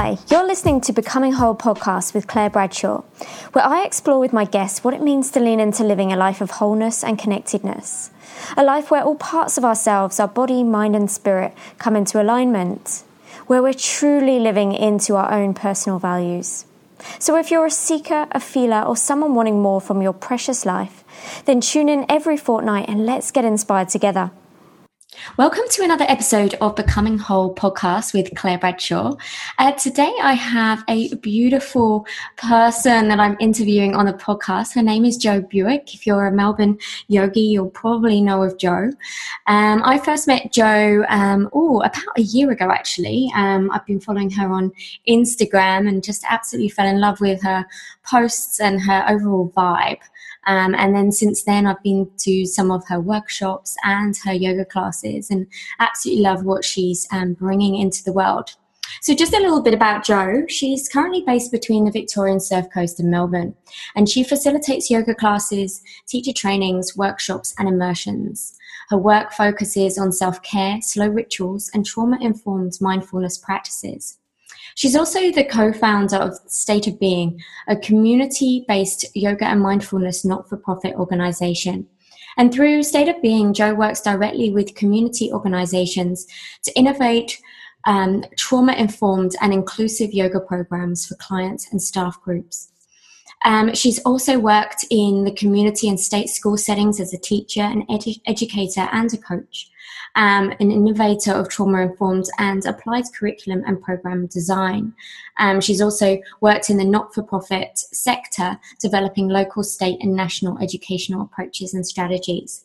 Hi, you're listening to Becoming Whole podcast with Claire Bradshaw, where I explore with my guests what it means to lean into living a life of wholeness and connectedness. A life where all parts of ourselves, our body, mind, and spirit, come into alignment, where we're truly living into our own personal values. So, if you're a seeker, a feeler, or someone wanting more from your precious life, then tune in every fortnight and let's get inspired together. Welcome to another episode of Becoming Whole podcast with Claire Bradshaw. Uh, today I have a beautiful person that I'm interviewing on the podcast. Her name is Jo Buick. If you're a Melbourne yogi, you'll probably know of Jo. Um, I first met Jo, um, oh, about a year ago actually. Um, I've been following her on Instagram and just absolutely fell in love with her posts and her overall vibe. Um, and then since then, I've been to some of her workshops and her yoga classes and absolutely love what she's um, bringing into the world. So, just a little bit about Jo. She's currently based between the Victorian Surf Coast and Melbourne, and she facilitates yoga classes, teacher trainings, workshops, and immersions. Her work focuses on self care, slow rituals, and trauma informed mindfulness practices. She's also the co founder of State of Being, a community based yoga and mindfulness not for profit organization. And through State of Being, Jo works directly with community organizations to innovate um, trauma informed and inclusive yoga programs for clients and staff groups. Um, she's also worked in the community and state school settings as a teacher, an edu- educator, and a coach um, an innovator of trauma informed and applied curriculum and program design. Um, she's also worked in the not for profit sector, developing local, state, and national educational approaches and strategies.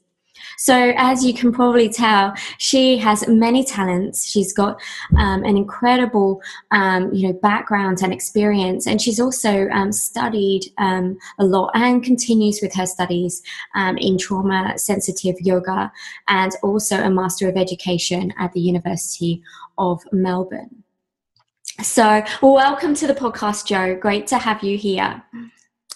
So, as you can probably tell, she has many talents. She's got um, an incredible, um, you know, background and experience, and she's also um, studied um, a lot and continues with her studies um, in trauma sensitive yoga, and also a Master of Education at the University of Melbourne. So, welcome to the podcast, Jo. Great to have you here.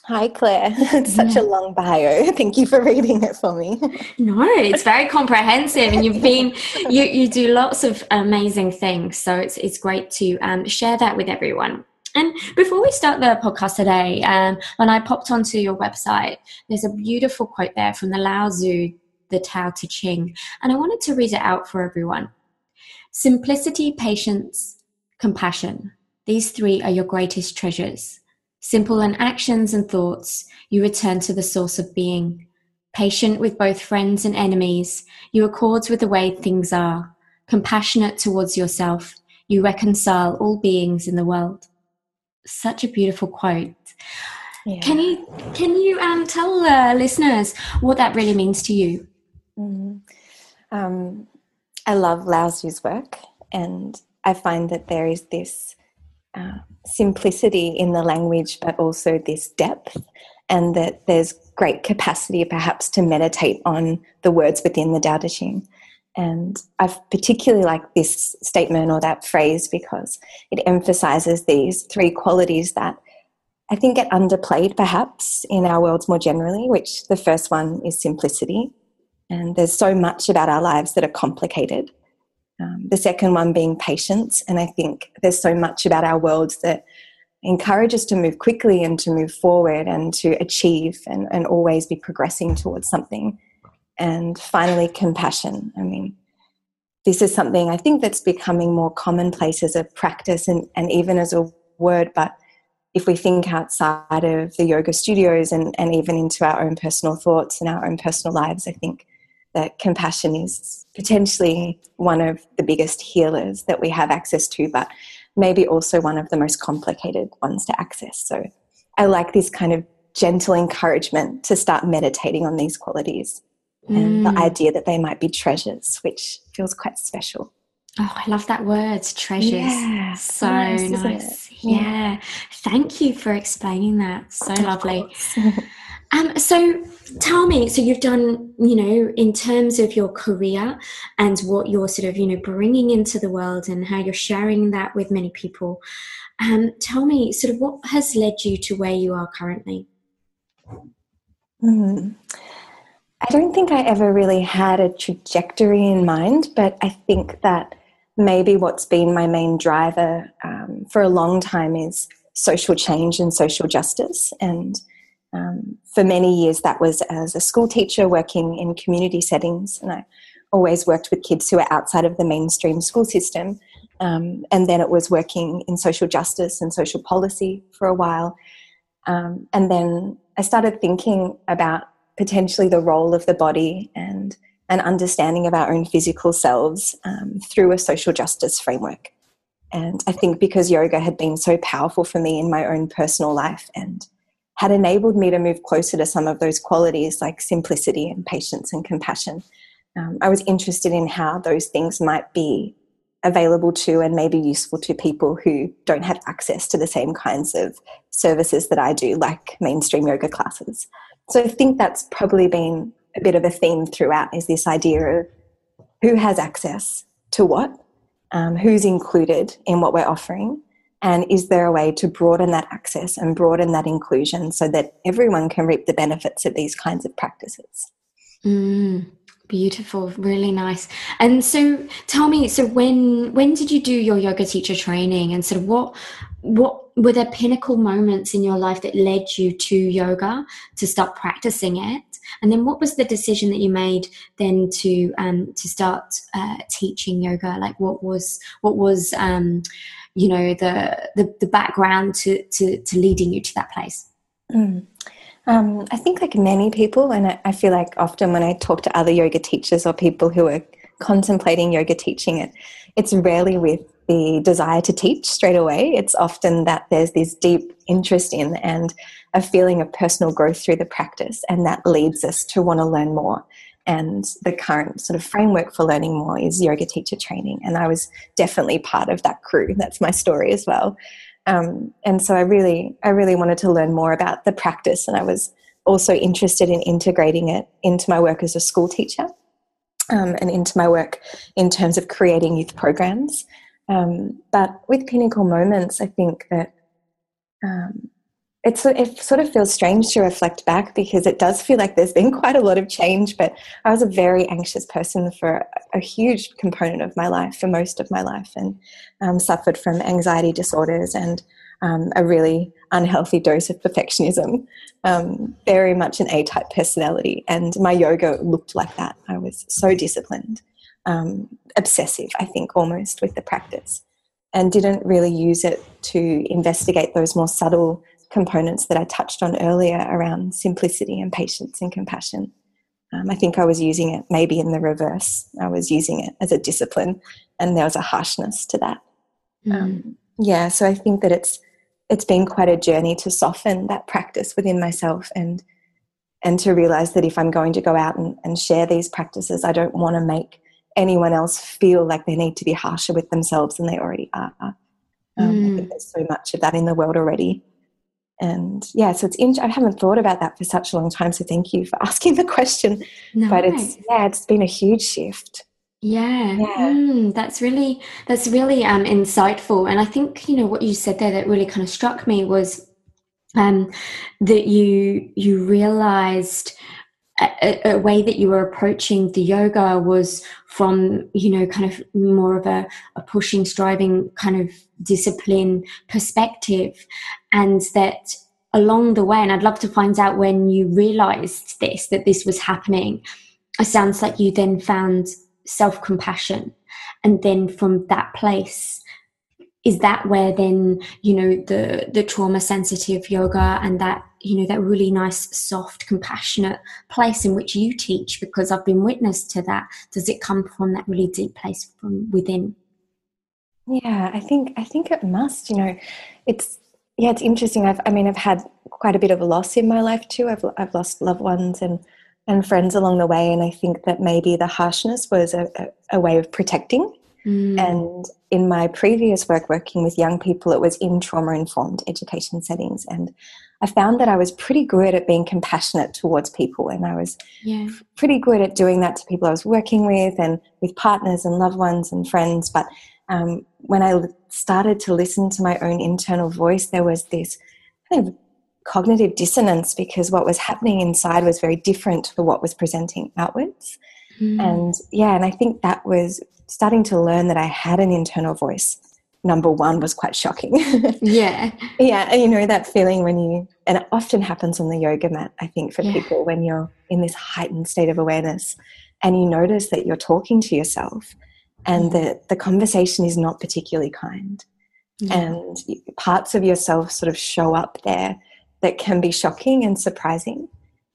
Hi, Claire. It's such yeah. a long bio. Thank you for reading it for me. No, it's very comprehensive, and you've been you you do lots of amazing things. So it's it's great to um, share that with everyone. And before we start the podcast today, um, when I popped onto your website, there's a beautiful quote there from the Lao Tzu, the Tao Te Ching, and I wanted to read it out for everyone. Simplicity, patience, compassion. These three are your greatest treasures. Simple in actions and thoughts, you return to the source of being. Patient with both friends and enemies, you accord with the way things are. Compassionate towards yourself, you reconcile all beings in the world. Such a beautiful quote. Yeah. Can you can you um, tell uh, listeners what that really means to you? Mm-hmm. Um, I love Lao Tzu's work, and I find that there is this uh, simplicity in the language, but also this depth, and that there's great capacity perhaps to meditate on the words within the Tao Te Ching. And I particularly like this statement or that phrase because it emphasizes these three qualities that I think get underplayed perhaps in our worlds more generally, which the first one is simplicity. And there's so much about our lives that are complicated. Um, the second one being patience. And I think there's so much about our world that encourage us to move quickly and to move forward and to achieve and, and always be progressing towards something. And finally, compassion. I mean, this is something I think that's becoming more commonplace as a practice and, and even as a word. But if we think outside of the yoga studios and, and even into our own personal thoughts and our own personal lives, I think that compassion is potentially one of the biggest healers that we have access to, but maybe also one of the most complicated ones to access. So I like this kind of gentle encouragement to start meditating on these qualities mm. and the mm. idea that they might be treasures, which feels quite special. Oh, I love that word, treasures. Yeah, so nice. nice. Yeah. yeah. Thank you for explaining that. So lovely. Um, so tell me, so you've done, you know, in terms of your career and what you're sort of, you know, bringing into the world and how you're sharing that with many people. Um, tell me, sort of, what has led you to where you are currently? Mm. I don't think I ever really had a trajectory in mind, but I think that maybe what's been my main driver um, for a long time is social change and social justice. And um, for many years, that was as a school teacher working in community settings. And I always worked with kids who are outside of the mainstream school system. Um, and then it was working in social justice and social policy for a while. Um, and then I started thinking about potentially the role of the body and an understanding of our own physical selves um, through a social justice framework. And I think because yoga had been so powerful for me in my own personal life and had enabled me to move closer to some of those qualities like simplicity and patience and compassion, um, I was interested in how those things might be available to and maybe useful to people who don't have access to the same kinds of services that I do, like mainstream yoga classes. So I think that's probably been a bit of a theme throughout is this idea of who has access to what, um, who's included in what we're offering, and is there a way to broaden that access and broaden that inclusion so that everyone can reap the benefits of these kinds of practices? Mm, beautiful, really nice. And so, tell me, so when when did you do your yoga teacher training, and sort of what what were there pinnacle moments in your life that led you to yoga to start practicing it? And then what was the decision that you made then to um, to start uh, teaching yoga? Like what was what was um, you know the, the, the background to, to to leading you to that place? Mm. Um, I think like many people, and I, I feel like often when I talk to other yoga teachers or people who are contemplating yoga teaching it, it's rarely with the desire to teach straight away. It's often that there's this deep interest in and a feeling of personal growth through the practice, and that leads us to want to learn more. And the current sort of framework for learning more is yoga teacher training. And I was definitely part of that crew. That's my story as well. Um, and so I really, I really wanted to learn more about the practice, and I was also interested in integrating it into my work as a school teacher um, and into my work in terms of creating youth programs. Um, but with Pinnacle Moments, I think that um, it's, it sort of feels strange to reflect back because it does feel like there's been quite a lot of change. But I was a very anxious person for a huge component of my life, for most of my life, and um, suffered from anxiety disorders and um, a really unhealthy dose of perfectionism. Um, very much an A type personality, and my yoga looked like that. I was so disciplined um, obsessive, I think, almost with the practice, and didn't really use it to investigate those more subtle components that I touched on earlier around simplicity and patience and compassion. Um, I think I was using it maybe in the reverse. I was using it as a discipline, and there was a harshness to that. Mm. Um, yeah, so I think that it's it's been quite a journey to soften that practice within myself and and to realize that if I'm going to go out and, and share these practices, I don't want to make anyone else feel like they need to be harsher with themselves than they already are. Um, mm. I think mm. there's so much of that in the world already. And yeah, so it's in, I haven't thought about that for such a long time. So thank you for asking the question. No. But it's yeah, it's been a huge shift. Yeah, yeah. Mm, that's really that's really um, insightful. And I think you know what you said there that really kind of struck me was um, that you you realized a, a, way that you were approaching the yoga was from you know kind of more of a, a pushing striving kind of discipline perspective and that along the way and i'd love to find out when you realized this that this was happening it sounds like you then found self-compassion. And then from that place is that where then you know the the trauma sensitive yoga and that you know that really nice soft compassionate place in which you teach because i've been witness to that does it come from that really deep place from within? Yeah i think i think it must you know it's yeah it's interesting. I've i mean i've had quite a bit of loss in my life too. I've, I've lost loved ones and and friends along the way and i think that maybe the harshness was a, a, a way of protecting Mm. And in my previous work working with young people, it was in trauma informed education settings. And I found that I was pretty good at being compassionate towards people. And I was yeah. pretty good at doing that to people I was working with and with partners and loved ones and friends. But um, when I started to listen to my own internal voice, there was this kind of cognitive dissonance because what was happening inside was very different to what was presenting outwards. Mm. And yeah, and I think that was starting to learn that I had an internal voice. Number one was quite shocking. yeah. Yeah. And you know, that feeling when you, and it often happens on the yoga mat, I think, for yeah. people when you're in this heightened state of awareness and you notice that you're talking to yourself and mm. that the conversation is not particularly kind. Yeah. And parts of yourself sort of show up there that can be shocking and surprising.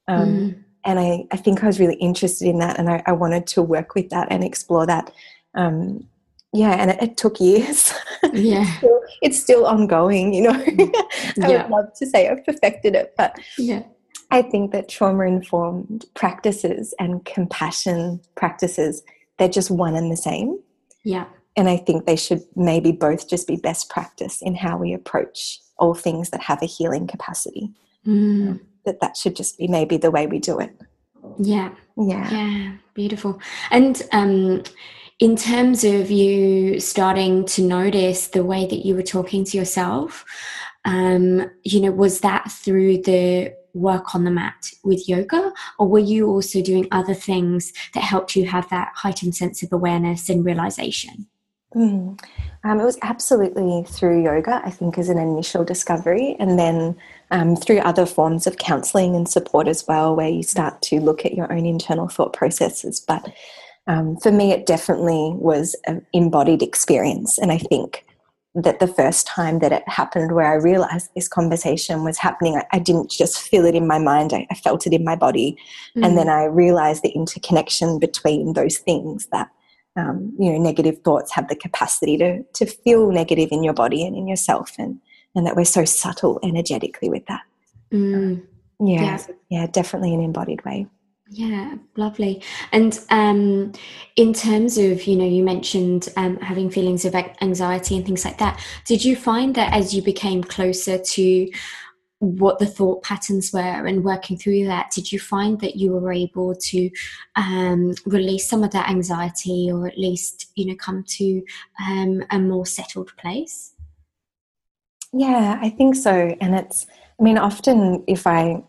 Um, mm. And I, I think I was really interested in that and I, I wanted to work with that and explore that. Um, yeah, and it, it, took years. Yeah. it's, still, it's, still, ongoing, you know. I yeah. would love to say I've perfected it, but yeah. I think that trauma informed practices and compassion practices, they're just one and the same. Yeah. And I think they should maybe both just be best practice in how we approach all things that have a healing capacity. Mm. That that should just be maybe the way we do it. Yeah. Yeah. Yeah. Beautiful. And um in terms of you starting to notice the way that you were talking to yourself, um, you know, was that through the work on the mat with yoga, or were you also doing other things that helped you have that heightened sense of awareness and realization? Mm. Um, it was absolutely through yoga, I think, as an initial discovery, and then um, through other forms of counseling and support as well, where you start to look at your own internal thought processes. But um, for me, it definitely was an embodied experience, and I think that the first time that it happened where I realized this conversation was happening, I, I didn't just feel it in my mind, I, I felt it in my body. Mm. And then I realized the interconnection between those things that, um, you know, negative thoughts have the capacity to, to feel negative in your body and in yourself, and, and that we're so subtle energetically with that. Mm. yeah, yeah, yeah, definitely an embodied way. Yeah, lovely. And um, in terms of, you know, you mentioned um, having feelings of anxiety and things like that. Did you find that as you became closer to what the thought patterns were and working through that, did you find that you were able to um, release some of that anxiety or at least, you know, come to um, a more settled place? Yeah, I think so. And it's, I mean, often if I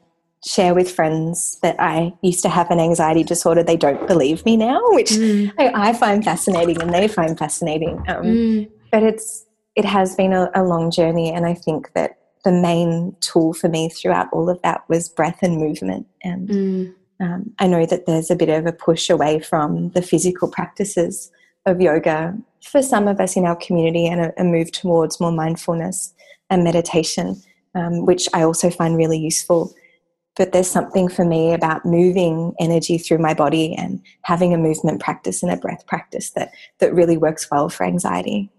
share with friends that I used to have an anxiety disorder, they don't believe me now, which mm. I, I, find fascinating and they find fascinating. Um, mm. But it's it has been a, a, long journey, and I think that the main tool for me throughout all of that was breath and movement. And mm. um, I know that there's a bit of a push away from the physical practices of yoga for some of us in our community, and a, a move towards more mindfulness and meditation, um, which I also find really useful but there's something for me about moving energy through my body and having a movement practice and a breath practice that that really works well for anxiety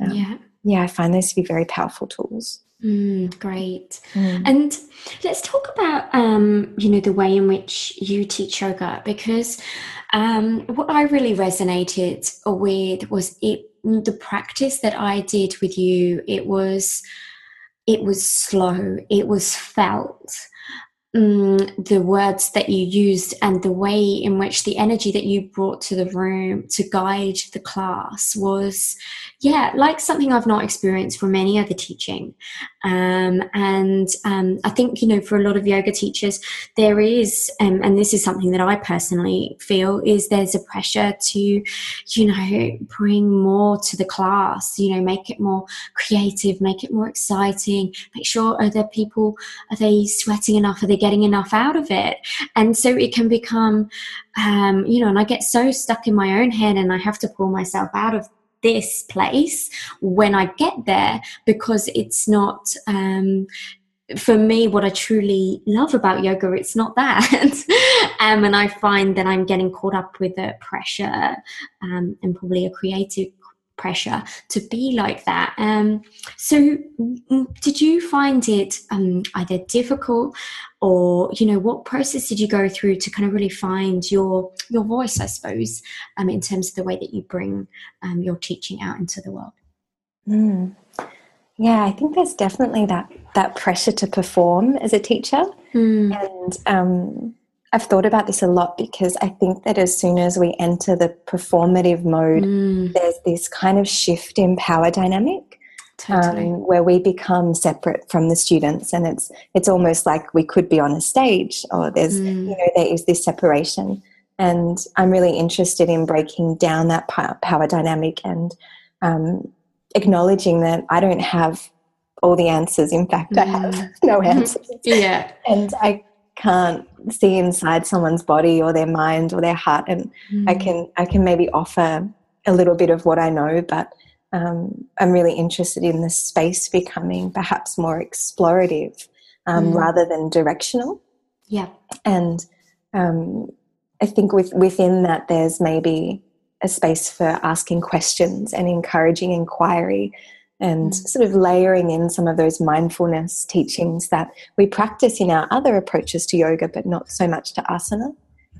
um, yeah yeah i find those to be very powerful tools mm, great mm. and let's talk about um, you know the way in which you teach yoga because um, what i really resonated with was it the practice that i did with you it was it was slow it was felt um, the words that you used and the way in which the energy that you brought to the room to guide the class was, yeah, like something I've not experienced from any other teaching. Um, and um, I think, you know, for a lot of yoga teachers, there is, um, and this is something that I personally feel, is there's a pressure to, you know, bring more to the class, you know, make it more creative, make it more exciting, make sure are there people, are they sweating enough? Are they getting enough out of it. And so it can become, um, you know, and I get so stuck in my own head and I have to pull myself out of this place when I get there because it's not. Um, for me, what I truly love about yoga, it's not that. um, and I find that I'm getting caught up with the pressure um, and probably a creative pressure to be like that. Um, so, did you find it um, either difficult, or you know, what process did you go through to kind of really find your your voice? I suppose, um, in terms of the way that you bring um, your teaching out into the world. Mm. Yeah, I think there's definitely that that pressure to perform as a teacher, mm. and um, I've thought about this a lot because I think that as soon as we enter the performative mode, mm. there's this kind of shift in power dynamic. Totally. Um, where we become separate from the students, and it's it's almost like we could be on a stage, or there's mm. you know there is this separation. And I'm really interested in breaking down that power dynamic and um, acknowledging that I don't have all the answers. In fact, I have mm. no answers. yeah. And I can't see inside someone's body or their mind or their heart. And mm. I can I can maybe offer a little bit of what I know, but um, I'm really interested in the space becoming perhaps more explorative um, mm. rather than directional. Yeah. And um, I think with, within that, there's maybe a space for asking questions and encouraging inquiry and mm. sort of layering in some of those mindfulness teachings that we practice in our other approaches to yoga, but not so much to asana.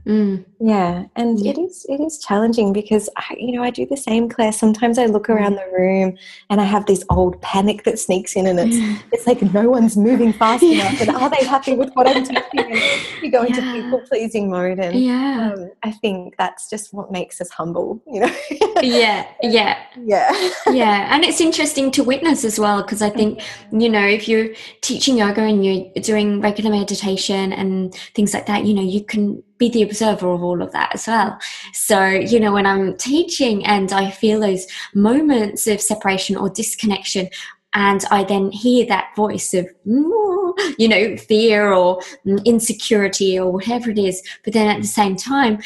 Mm. Yeah, and yeah. it is it is challenging because I, you know I do the same, Claire. Sometimes I look around the room and I have this old panic that sneaks in, and it's it's like no one's moving fast enough, and are they happy with what I'm doing? And you go into yeah. people pleasing mode, and yeah, um, I think that's just what makes us humble, you know. yeah, yeah, yeah, yeah, and it's interesting to witness as well because I think you know if you're teaching yoga and you're doing regular meditation and things like that, you know you can be the observer of all of that as well. So, you know, when I'm teaching and I feel those moments of separation or disconnection, and I then hear that voice of, you know, fear or mm, insecurity or whatever it is, but then at the same time,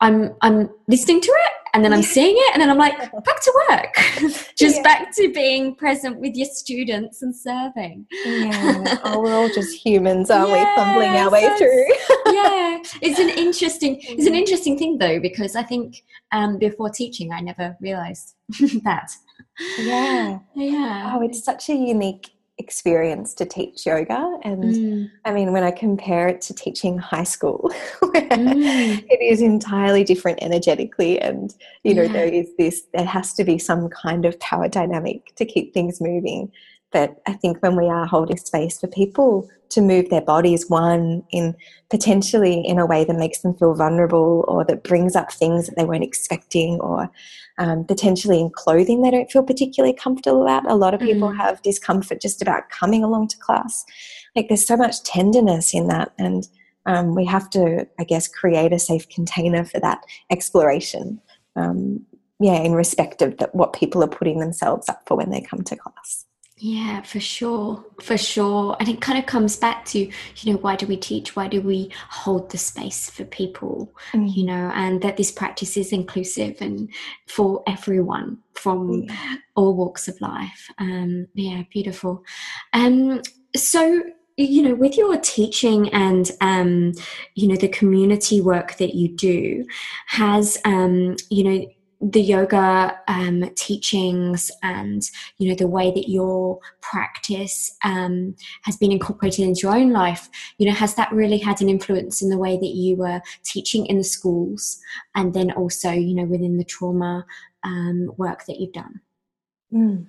I'm I'm listening to it and then I'm seeing it and then I'm like back to work. Just yeah. back to being present with your students and serving. Yeah oh we're all just humans aren't we fumbling our way through? Yeah it's an interesting it's an interesting thing though because I think um, before teaching I never realized that. Yeah. Yeah. Oh it's such a unique experience to teach yoga and mm. i mean when i compare it to teaching high school mm. it is entirely different energetically and you know yeah. there is this there has to be some kind of power dynamic to keep things moving but i think when we are holding space for people to move their bodies one in potentially in a way that makes them feel vulnerable or that brings up things that they weren't expecting or um, potentially in clothing they don't feel particularly comfortable about. A lot of people mm. have discomfort just about coming along to class. Like there's so much tenderness in that, and um, we have to, I guess, create a safe container for that exploration. Um, yeah, in respect of that, what people are putting themselves up for when they come to class. Yeah, for sure, for sure. And it kind of comes back to, you know, why do we teach? Why do we hold the space for people? Mm. You know, and that this practice is inclusive and for everyone from mm. all walks of life. Um, yeah, beautiful. Um, so you know with your teaching and um, you know the community work that you do has um, you know the yoga um, teachings and you know the way that your practice um, has been incorporated into your own life you know has that really had an influence in the way that you were teaching in the schools and then also you know within the trauma um, work that you've done? Mm.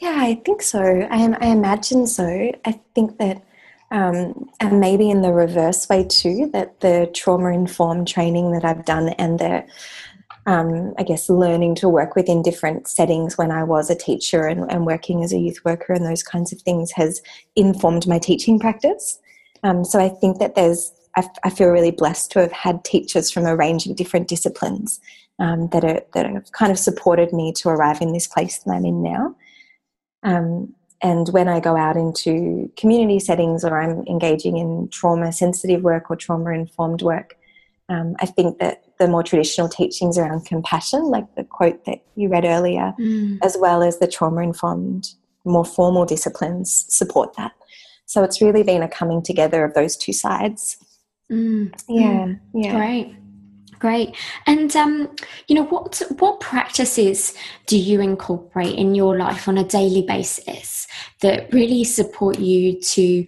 yeah i think so. I, I imagine so. I think that um, and maybe in the reverse way too that the trauma informed training that i've done and the um, I guess, learning to work within different settings when I was a teacher and, and, working as a youth worker and those kinds of things has informed my teaching practice. Um, so I think that there's, I, feel really blessed to have had teachers from a range of different disciplines um, that, are, that have kind of supported me to arrive in this place that I'm in now. Um, and when I go out into community settings or I'm engaging in trauma sensitive work or trauma informed work, um, I think that the more traditional teachings around compassion, like the quote that you read earlier, mm. as well as the trauma informed, more formal disciplines, support that. So it's really been a coming together of those two sides. Mm. Yeah, mm. yeah. Great. Great. And um, you know, what what practices do you incorporate in your life on a daily basis that really support you to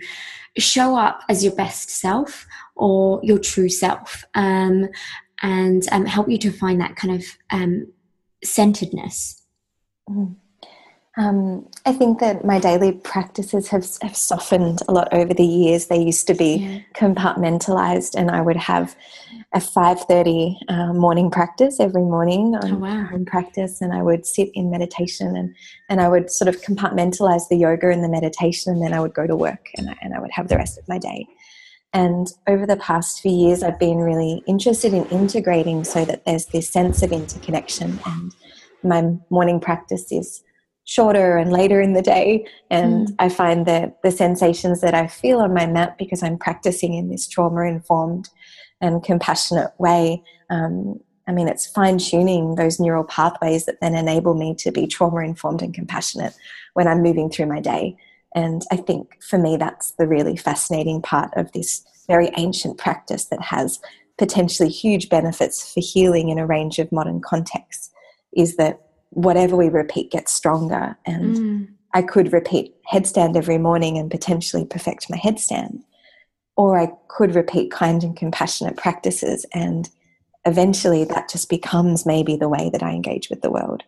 show up as your best self or your true self um, and um, help you to find that kind of um, centeredness? Mm. Um, I think that my daily practices have, have softened a lot over the years. They used to be yeah. compartmentalized, and I would have a five thirty uh, morning practice every morning on, oh, wow. on practice, and I would sit in meditation, and and I would sort of compartmentalize the yoga and the meditation, and then I would go to work, and I, and I would have the rest of my day. And over the past few years, I've been really interested in integrating so that there's this sense of interconnection. And my morning practice is shorter and later in the day. And mm. I find that the sensations that I feel on my mat, because I'm practicing in this trauma informed and compassionate way, um, I mean, it's fine tuning those neural pathways that then enable me to be trauma informed and compassionate when I'm moving through my day. And I think for me, that's the really fascinating part of this very ancient practice that has potentially huge benefits for healing in a range of modern contexts is that whatever we repeat gets stronger. And mm. I could repeat headstand every morning and potentially perfect my headstand. Or I could repeat kind and compassionate practices and eventually that just becomes maybe the way that I engage with the world.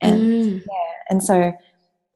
And mm. yeah, and so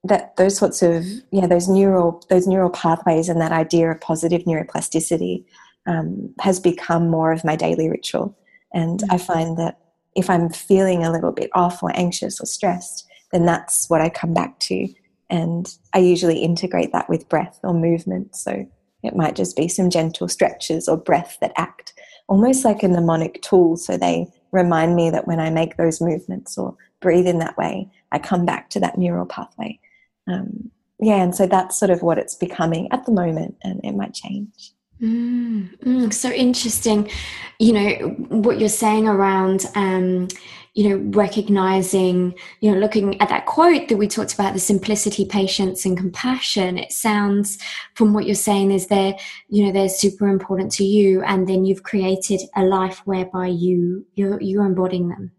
that those sorts of yeah those neural those neural pathways and that idea of positive neuroplasticity um, has become more of my daily ritual. And mm. I find that if I'm feeling a little bit off or anxious or stressed, then that's what I come back to. And I usually integrate that with breath or movement. So it might just be some gentle stretches or breath that act almost like a mnemonic tool. So they remind me that when I make those movements or breathe in that way, I come back to that neural pathway. Um, yeah, and so that's sort of what it's becoming at the moment, and it might change. Mm, mm, so interesting, you know, what you're saying around, um, you know, recognizing, you know, looking at that quote that we talked about, the simplicity, patience, and compassion. It sounds, from what you're saying, is there, you know, they're super important to you, and then you've created a life whereby you you're you're embodying them.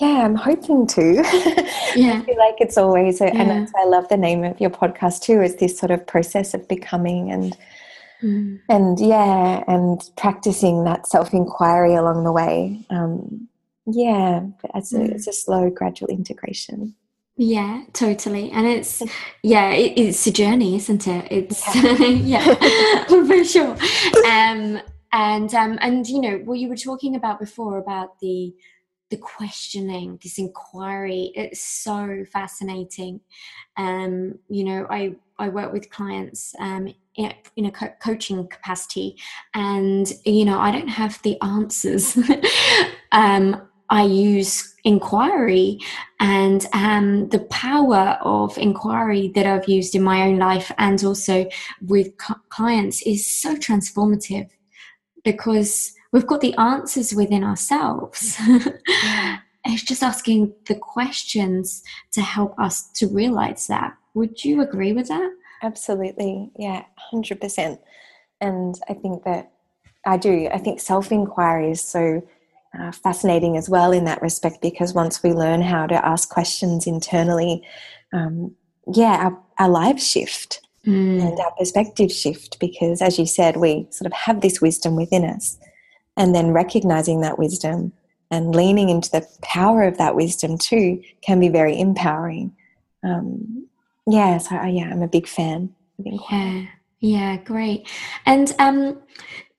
Yeah, I'm hoping to. Yeah. I feel like it's always, a, yeah. and I love the name of your podcast too, is this sort of process of becoming and Mm. And yeah, and practicing that self inquiry along the way. Um, yeah, it's a, mm. it's a slow, gradual integration. Yeah, totally. And it's, yeah, it, it's a journey, isn't it? It's, yeah, yeah for sure. Um, and, um, and, you know, what you were talking about before about the, the questioning, this inquiry, it's so fascinating. Um, you know, I, I work with clients um, in a co- coaching capacity and you know i don't have the answers um, i use inquiry and um, the power of inquiry that i've used in my own life and also with clients is so transformative because we've got the answers within ourselves it's just asking the questions to help us to realize that would you agree with that Absolutely. Yeah, 100%. And I think that I do. I think self inquiry is so uh, fascinating as well in that respect because once we learn how to ask questions internally, um, yeah, our, our lives shift mm. and our perspective shift because, as you said, we sort of have this wisdom within us. And then recognizing that wisdom and leaning into the power of that wisdom too can be very empowering. Um, yeah, so uh, yeah, I'm a big fan. Yeah, yeah, great. And um,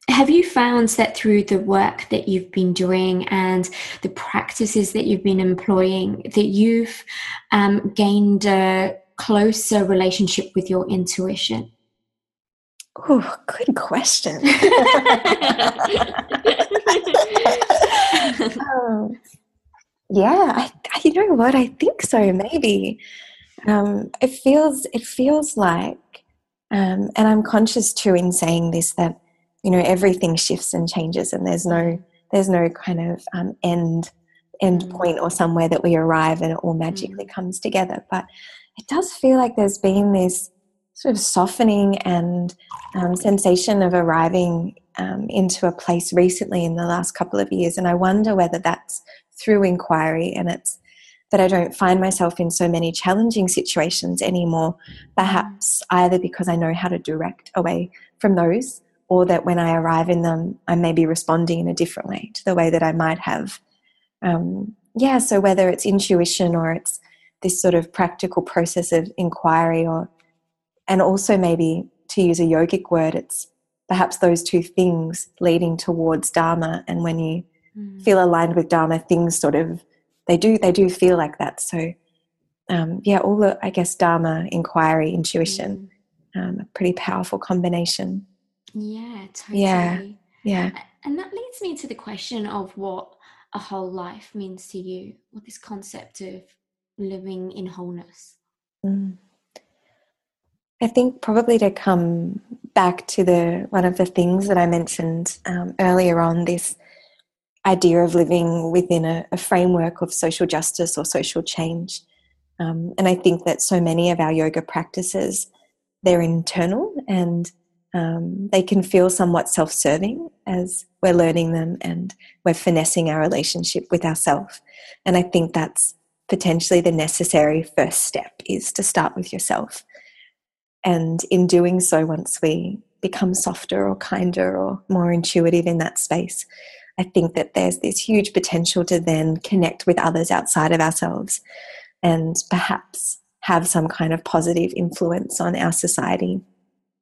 have you found that through the work that you've been doing and the practices that you've been employing, that you've um, gained a closer relationship with your intuition? Oh, good question. um, yeah, I, you know what? I think so. Maybe um, it feels it feels like, um, and I'm conscious too in saying this that you know everything shifts and changes, and there's no there's no kind of um, end end mm. point or somewhere that we arrive and it all magically mm. comes together. But it does feel like there's been this sort of softening and um, sensation of arriving um, into a place recently in the last couple of years, and I wonder whether that's through inquiry and it's that I don't find myself in so many challenging situations anymore, perhaps either because I know how to direct away from those, or that when I arrive in them, I may be responding in a different way to the way that I might have. Um, yeah, so whether it's intuition or it's this sort of practical process of inquiry, or and also maybe to use a yogic word, it's perhaps those two things leading towards Dharma. And when you mm. feel aligned with Dharma, things sort of they do they do feel like that. So um, yeah, all the I guess Dharma, inquiry, intuition, mm. um, a pretty powerful combination. Yeah, totally. Yeah. Yeah. And that leads me to the question of what a whole life means to you, what this concept of living in wholeness. Mm. I think probably to come back to the one of the things that I mentioned um, earlier on this idea of living within a, a, framework of social justice or social change. Um, and I think that so many of our yoga practices they're internal and um, they can feel somewhat self-serving as we're learning them and we're finessing our relationship with ourselves. And I think that's potentially the necessary first step is to start with yourself. And in doing so, once we become softer or kinder or more intuitive in that space, I think that there's this huge potential to then connect with others outside of ourselves and perhaps have some kind of positive influence on our society.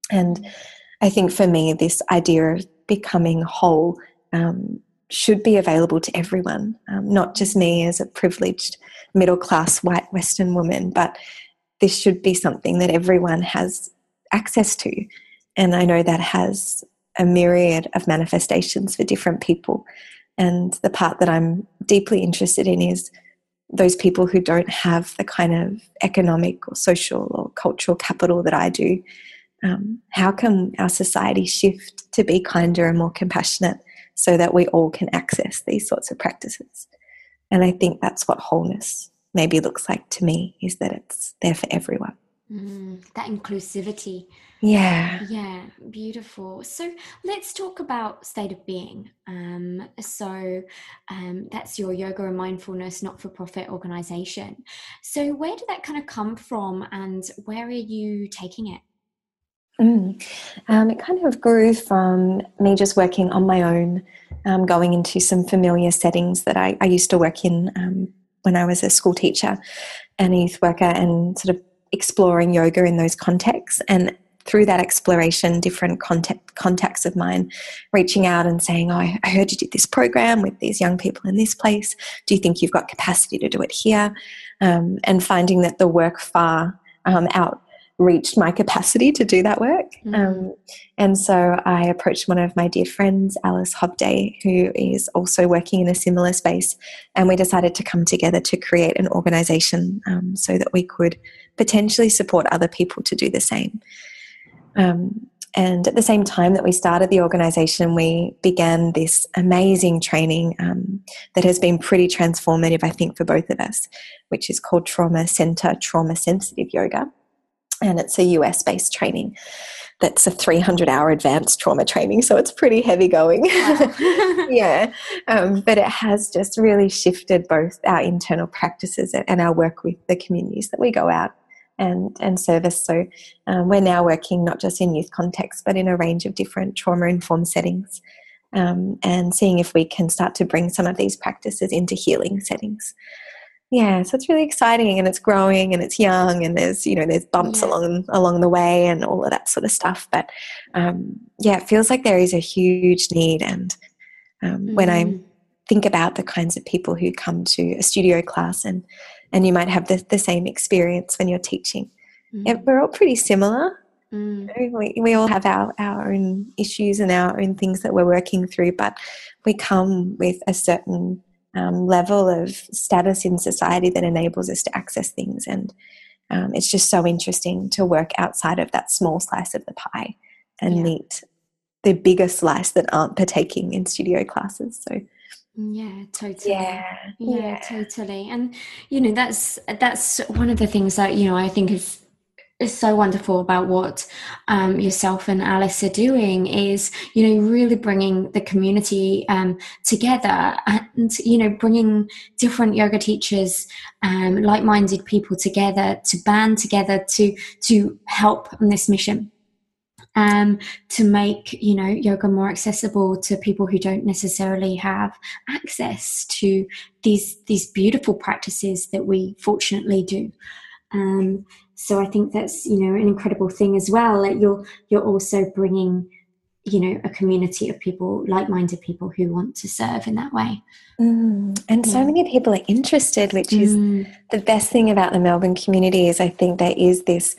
And I think for me, this idea of becoming whole um, should be available to everyone, um, not just me as a privileged middle class white Western woman, but this should be something that everyone has access to. And I know that has a myriad of manifestations for different people. And the part that I'm deeply interested in is those people who don't have the kind of economic or social or cultural capital that I do. Um, how can our society shift to be kinder and more compassionate so that we all can access these sorts of practices? And I think that's what wholeness maybe looks like to me is that it's there for everyone. Mm, that inclusivity. Yeah. Yeah, beautiful. So let's talk about state of being. Um, so um, that's your yoga and mindfulness not for profit organization. So, where did that kind of come from and where are you taking it? Mm. Um, it kind of grew from me just working on my own, um, going into some familiar settings that I, I used to work in um, when I was a school teacher and a youth worker and sort of exploring yoga in those contexts. And through that exploration different contact, contacts of mine reaching out and saying oh i heard you did this program with these young people in this place. Do you think you've got capacity to do it here? Um, and finding that the work far um, out reached my capacity to do that work. Mm-hmm. Um, and so I approached one of my dear friends, Alice Hobday, who is also working in a similar space. And we decided to come together to create an organization um, so that we could potentially support other people to do the same. Um, and at the same time that we started the organization, we began this amazing training um, that has been pretty transformative, I think, for both of us, which is called Trauma Center Trauma Sensitive Yoga and it's a US based training that's a 300 hour advanced trauma training so it's pretty heavy going. Wow. yeah um, but it has just really shifted both our internal practices and our work with the communities that we go out and, and service. So um, we're now working not just in youth context but in a range of different trauma informed settings um, and seeing if we can start to bring some of these practices into healing settings yeah so it's really exciting and it's growing and it's young and there's you know there's bumps yeah. along along the way and all of that sort of stuff but um, yeah it feels like there is a huge need and um, mm. when i mm. think about the kinds of people who come to a studio class and and you might have the, the same experience when you're teaching mm. yeah, we're all pretty similar mm. we, we all have our, our own issues and our own things that we're working through but we come with a certain um, level of status in society that enables us to access things. And um, it's just so interesting to work outside of that small slice of the pie and yeah. meet the bigger slice that aren't partaking in studio classes. So yeah totally yeah, yeah, yeah totally and you know that's that's one of the things that you know i think is is so wonderful about what um, yourself and Alice are doing is, you know, really bringing the community um, together and, you know, bringing different yoga teachers, um, like-minded people together to band together to to help on this mission. Um, to make you know yoga more accessible to people who don't necessarily have access to these these beautiful practices that we fortunately do. Um, so I think that's you know an incredible thing as well. That you're you're also bringing you know a community of people like-minded people who want to serve in that way mm. and yeah. so many people are interested which is mm. the best thing about the melbourne community is i think there is this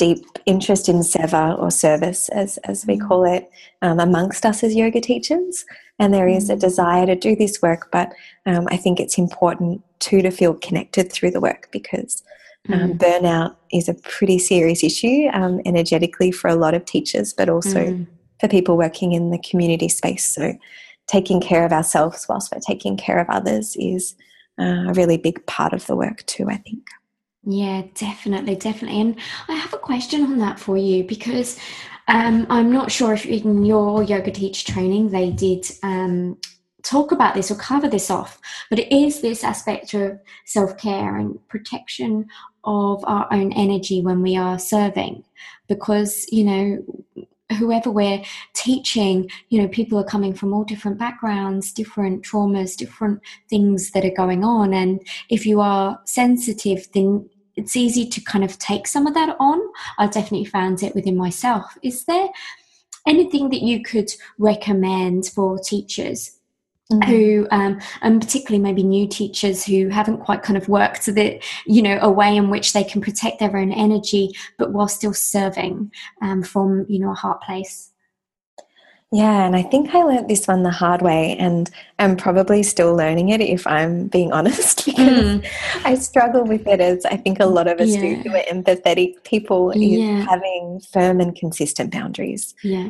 deep interest in seva or service, as, as we mm. call it, um, amongst us as yoga teachers. And there is a mm. desire to do this work, but um, I think it's important too to feel connected through the work because um, mm. burnout is a pretty serious issue um, energetically for a lot of teachers, but also mm. for people working in the community space. So, taking care of ourselves whilst we're taking care of others is uh, a really big part of the work, too, I think. Yeah, definitely, definitely. And I have a question on that for you because um, I'm not sure if in your yoga teacher training they did um, talk about this or cover this off, but it is this aspect of self care and protection of our own energy when we are serving because, you know, whoever we're teaching, you know, people are coming from all different backgrounds, different traumas, different things that are going on. And if you are sensitive, then it's easy to kind of take some of that on. I definitely found it within myself. Is there anything that you could recommend for teachers Mm. who um, and particularly maybe new teachers who haven't quite kind of worked the you know a way in which they can protect their own energy but while still serving um, from you know a heart place yeah and i think i learned this one the hard way and i'm probably still learning it if i'm being honest because mm. i struggle with it as i think a lot of us yeah. do who are empathetic people yeah. is having firm and consistent boundaries yeah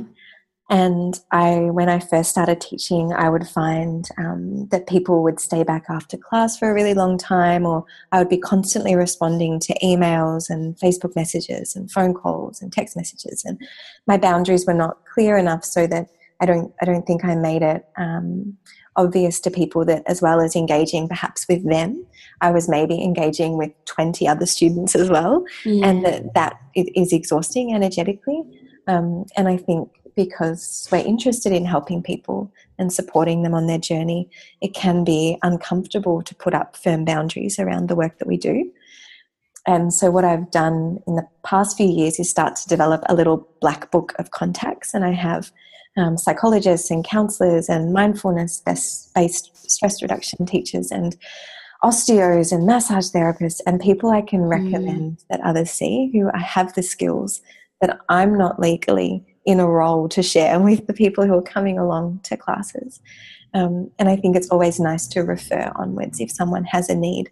and I, when I first started teaching, I would find um, that people would stay back after class for a really long time, or I would be constantly responding to emails and Facebook messages and phone calls and text messages, and my boundaries were not clear enough so that I don't, I don't think I made it um, obvious to people that as well as engaging perhaps with them, I was maybe engaging with 20 other students as well, yeah. and that that is exhausting energetically. Um, and I think because we're interested in helping people and supporting them on their journey, it can be uncomfortable to put up firm boundaries around the work that we do. And so, what I've done in the past few years is start to develop a little black book of contacts, and I have um, psychologists and counselors and mindfulness based stress reduction teachers and osteos and massage therapists and people I can mm. recommend mm. that others see who I have the skills that I'm not legally in a role to share with the people who are coming along to classes. Um, and I think it's always nice to refer onwards if someone has a need.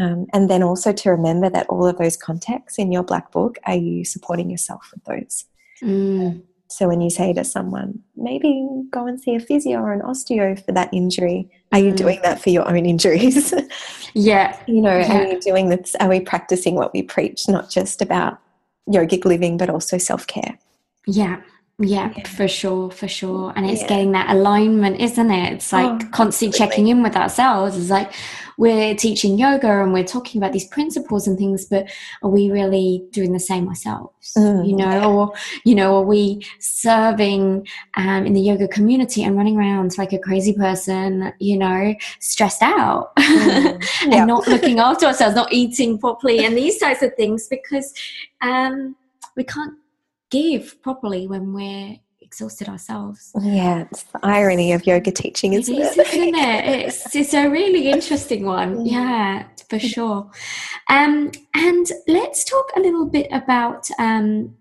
Um, and then also to remember that all of those contacts in your black book are you supporting yourself with those. Mm. So when you say to someone, maybe go and see a physio or an osteo for that injury, are you mm. doing that for your own injuries? yeah. You know, yeah. are you doing this? Are we practicing what we preach, not just about yogic living, but also self care? Yeah. Yeah, yeah, for sure, for sure. And it's yeah. getting that alignment, isn't it? It's like oh, constantly checking in with ourselves. It's like we're teaching yoga and we're talking about these principles and things, but are we really doing the same ourselves? Mm, you know, yeah. or you know, are we serving um, in the yoga community and running around like a crazy person, you know, stressed out mm, and not looking after ourselves, not eating properly, and these types of things because um, we can't give properly when we're exhausted ourselves. Yeah, it's the irony of yoga teaching, isn't it? Is, isn't it? It's, it's a really interesting one. Yeah, for sure. Um, and let's talk a little bit about um,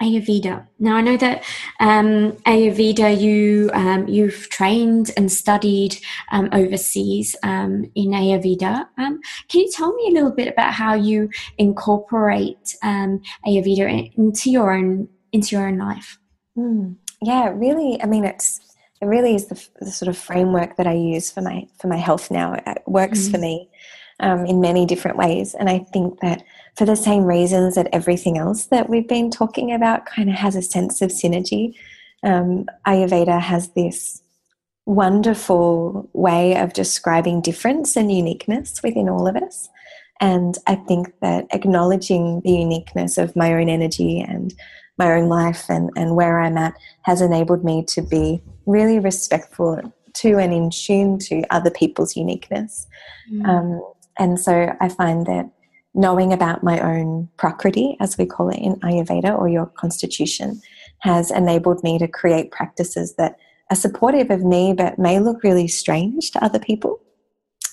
Ayurveda. Now, I know that um, Ayurveda, you um, you've trained and studied um, overseas um, in Ayurveda. Um, can you tell me a little bit about how you incorporate um, Ayurveda into your own into your own life? Mm. Yeah, really. I mean, it's it really is the, the, sort of framework that I use for my for my health now. It works mm. for me in many different ways, and I think that for the same reasons that everything else that we've been talking about kind of has a sense of synergy. Um, Ayurveda has this wonderful way of describing difference and uniqueness within all of us. And I think that acknowledging the uniqueness of my own energy and my own life and, and where I'm at has enabled me to be really respectful to and in tune to other people's uniqueness. Mm. Um, and so I find that knowing about my own prakriti, as we call it in Ayurveda, or your constitution, has enabled me to create practices that are supportive of me but may look really strange to other people.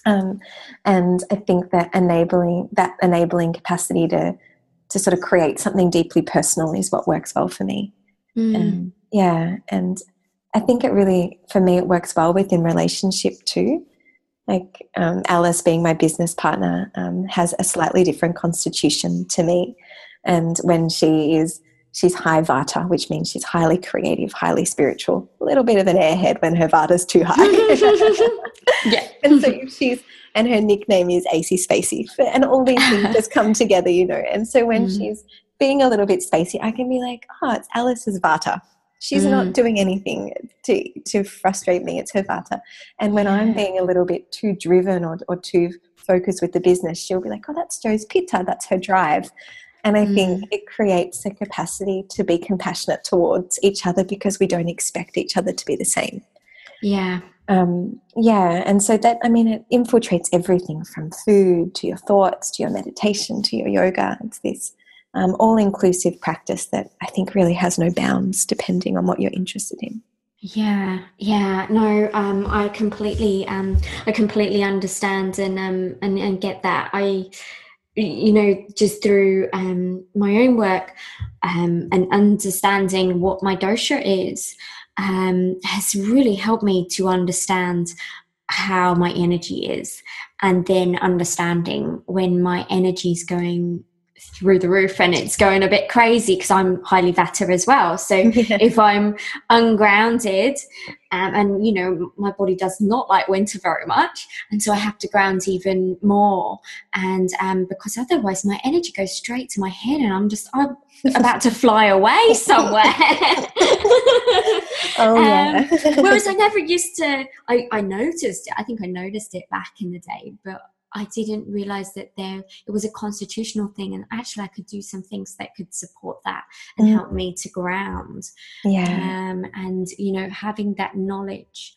Um, and I think that enabling that enabling capacity to to sort of create something deeply personal is what works well for me. Mm. Um, yeah, and I think it really, for me, it works well within relationship too. Like um, Alice, being my business partner, um, has a slightly different constitution to me, and when she is she's high vata, which means she's highly creative, highly spiritual. A little bit of an airhead when her vata's too high. yeah. And so she's and her nickname is AC Spacey. And all these things just come together, you know. And so when mm. she's being a little bit spacey, I can be like, oh, it's Alice's vata. She's mm. not doing anything to, to frustrate me. It's her vata. And when yeah. I'm being a little bit too driven or, or too focused with the business, she'll be like, oh, that's Jo's pitta. That's her drive. And I mm. think it creates a capacity to be compassionate towards each other because we don't expect each other to be the same. Yeah. Um, yeah. And so that, I mean, it infiltrates everything from food to your thoughts to your meditation to your yoga. It's this um, all inclusive practice that I think really has no bounds depending on what you're interested in. Yeah, yeah, no, um, I completely, um, I completely understand and um, and and get that. I, you know, just through um, my own work um, and understanding what my dosha is, um, has really helped me to understand how my energy is, and then understanding when my energy is going through the roof and it's going a bit crazy because I'm highly vata as well. So yeah. if I'm ungrounded um, and you know my body does not like winter very much, and so I have to ground even more. And um, because otherwise my energy goes straight to my head, and I'm just I'm about to fly away somewhere. oh yeah. um, whereas I never used to. I I noticed it. I think I noticed it back in the day, but I didn't realize that there it was a constitutional thing, and actually I could do some things that could support that and mm. help me to ground. Yeah, um, and you know, having that knowledge,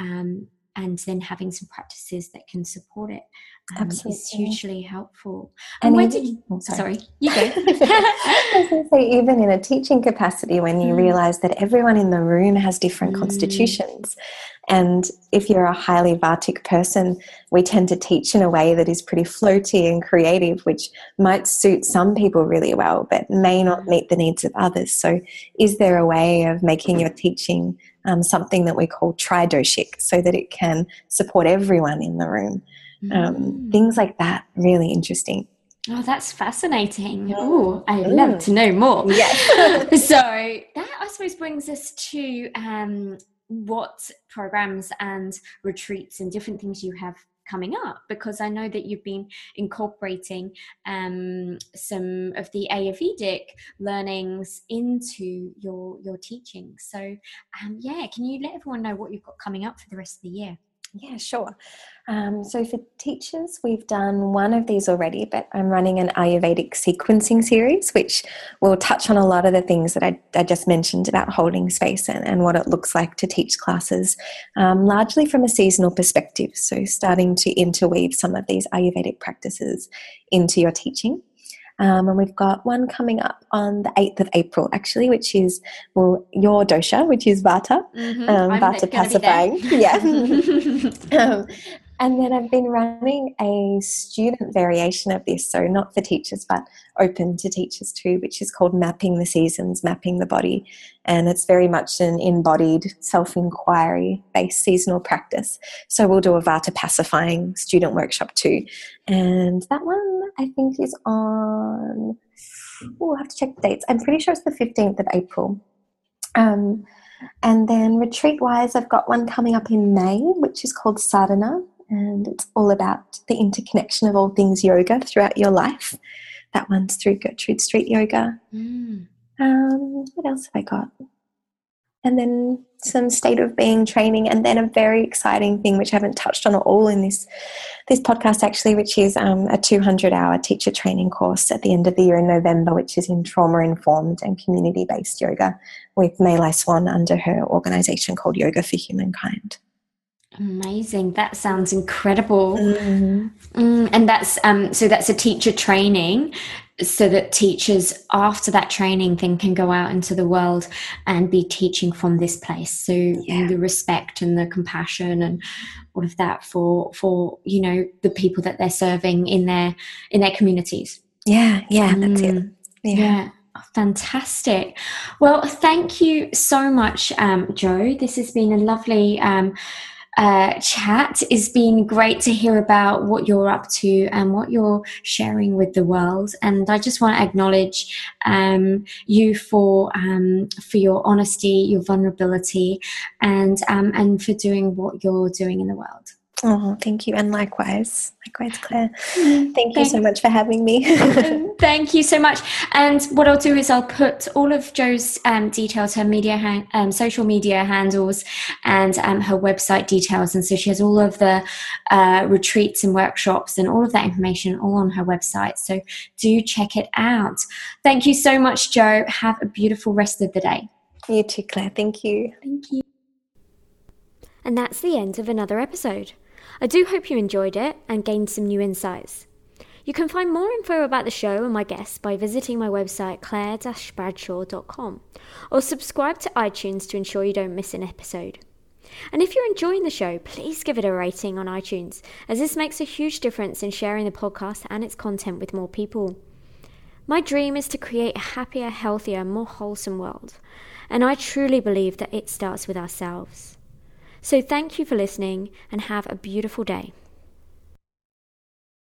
um, and then having some practices that can support it um, is hugely helpful. And, and did you? Oh, sorry. sorry, you go. Say, even in a teaching capacity, when you mm. realize that everyone in the room has different mm. constitutions, and if you're a highly Vatic person, we tend to teach in a way that is pretty floaty and creative, which might suit some people really well, but may not mm. meet the needs of others. So, is there a way of making your teaching um, something that we call tridoshic so that it can support everyone in the room? Um, mm. Things like that, really interesting. Oh, that's fascinating. Oh, I'd mm. love to know more. Yeah. so that I suppose brings us to um, what programs and retreats and different things you have coming up because I know that you've been incorporating um, some of the Ayurvedic learnings into your your teaching. So, um, yeah, can you let everyone know what you've got coming up for the rest of the year? Yeah, sure. Um, so for teachers, we've done one of these already, but I'm running an Ayurvedic sequencing series, which will touch on a lot of the things that I, I just mentioned about holding space and, and, what it looks like to teach classes, um, largely from a seasonal perspective. So starting to interweave some of these Ayurvedic practices into your teaching. Um, and we've got one coming up on the 8th of April, actually, which is well, your dosha, which is Vata, mm-hmm. um, Vata pacifying. yeah. um, and then I've been running a student variation of this, so not for teachers, but open to teachers too, which is called Mapping the Seasons, Mapping the Body. And it's very much an embodied self inquiry based seasonal practice. So we'll do a Vata pacifying student workshop too. And that one I think is on, we'll have to check the dates. I'm pretty sure it's the 15th of April. Um, and then retreat wise, I've got one coming up in May, which is called Sadhana and it's all about the interconnection of all things yoga throughout your life. That one's through Gertrude Street Yoga. Mm. Um, what else have I got? And then some state of being training, and then a very exciting thing which I haven't touched on at all in this this podcast actually, which is um, a 200 hour teacher training course at the end of the year in November, which is in trauma informed and community based yoga with Meilai Swan under her organization called Yoga for Humankind. Amazing. That sounds incredible. Mm-hmm. Mm, and that's um so that's a teacher training so that teachers after that training then can go out into the world and be teaching from this place. So yeah. the respect and the compassion and all of that for for you know the people that they're serving in their in their communities. Yeah, yeah, that's mm. it. Yeah. yeah. Oh, fantastic. Well, thank you so much, um, Jo. This has been a lovely um, uh, chat. It's been great to hear about what you're up to and what you're sharing with the world. And I just want to acknowledge um, you for um, for your honesty, your vulnerability, and um, and for doing what you're doing in the world. Oh, thank you. And likewise, likewise, Claire. Mm, thank you so much for having me. thank you so much. And what I'll do is I'll put all of Jo's um, details, her media, ha- um, social media handles, and um, her website details. And so she has all of the uh, retreats and workshops and all of that information all on her website. So do check it out. Thank you so much, Jo. Have a beautiful rest of the day. You too, Claire. Thank you. Thank you. And that's the end of another episode. I do hope you enjoyed it and gained some new insights. You can find more info about the show and my guests by visiting my website claire-bradshaw.com or subscribe to iTunes to ensure you don't miss an episode. And if you're enjoying the show, please give it a rating on iTunes, as this makes a huge difference in sharing the podcast and its content with more people. My dream is to create a happier, healthier, more wholesome world, and I truly believe that it starts with ourselves. So thank you for listening and have a beautiful day.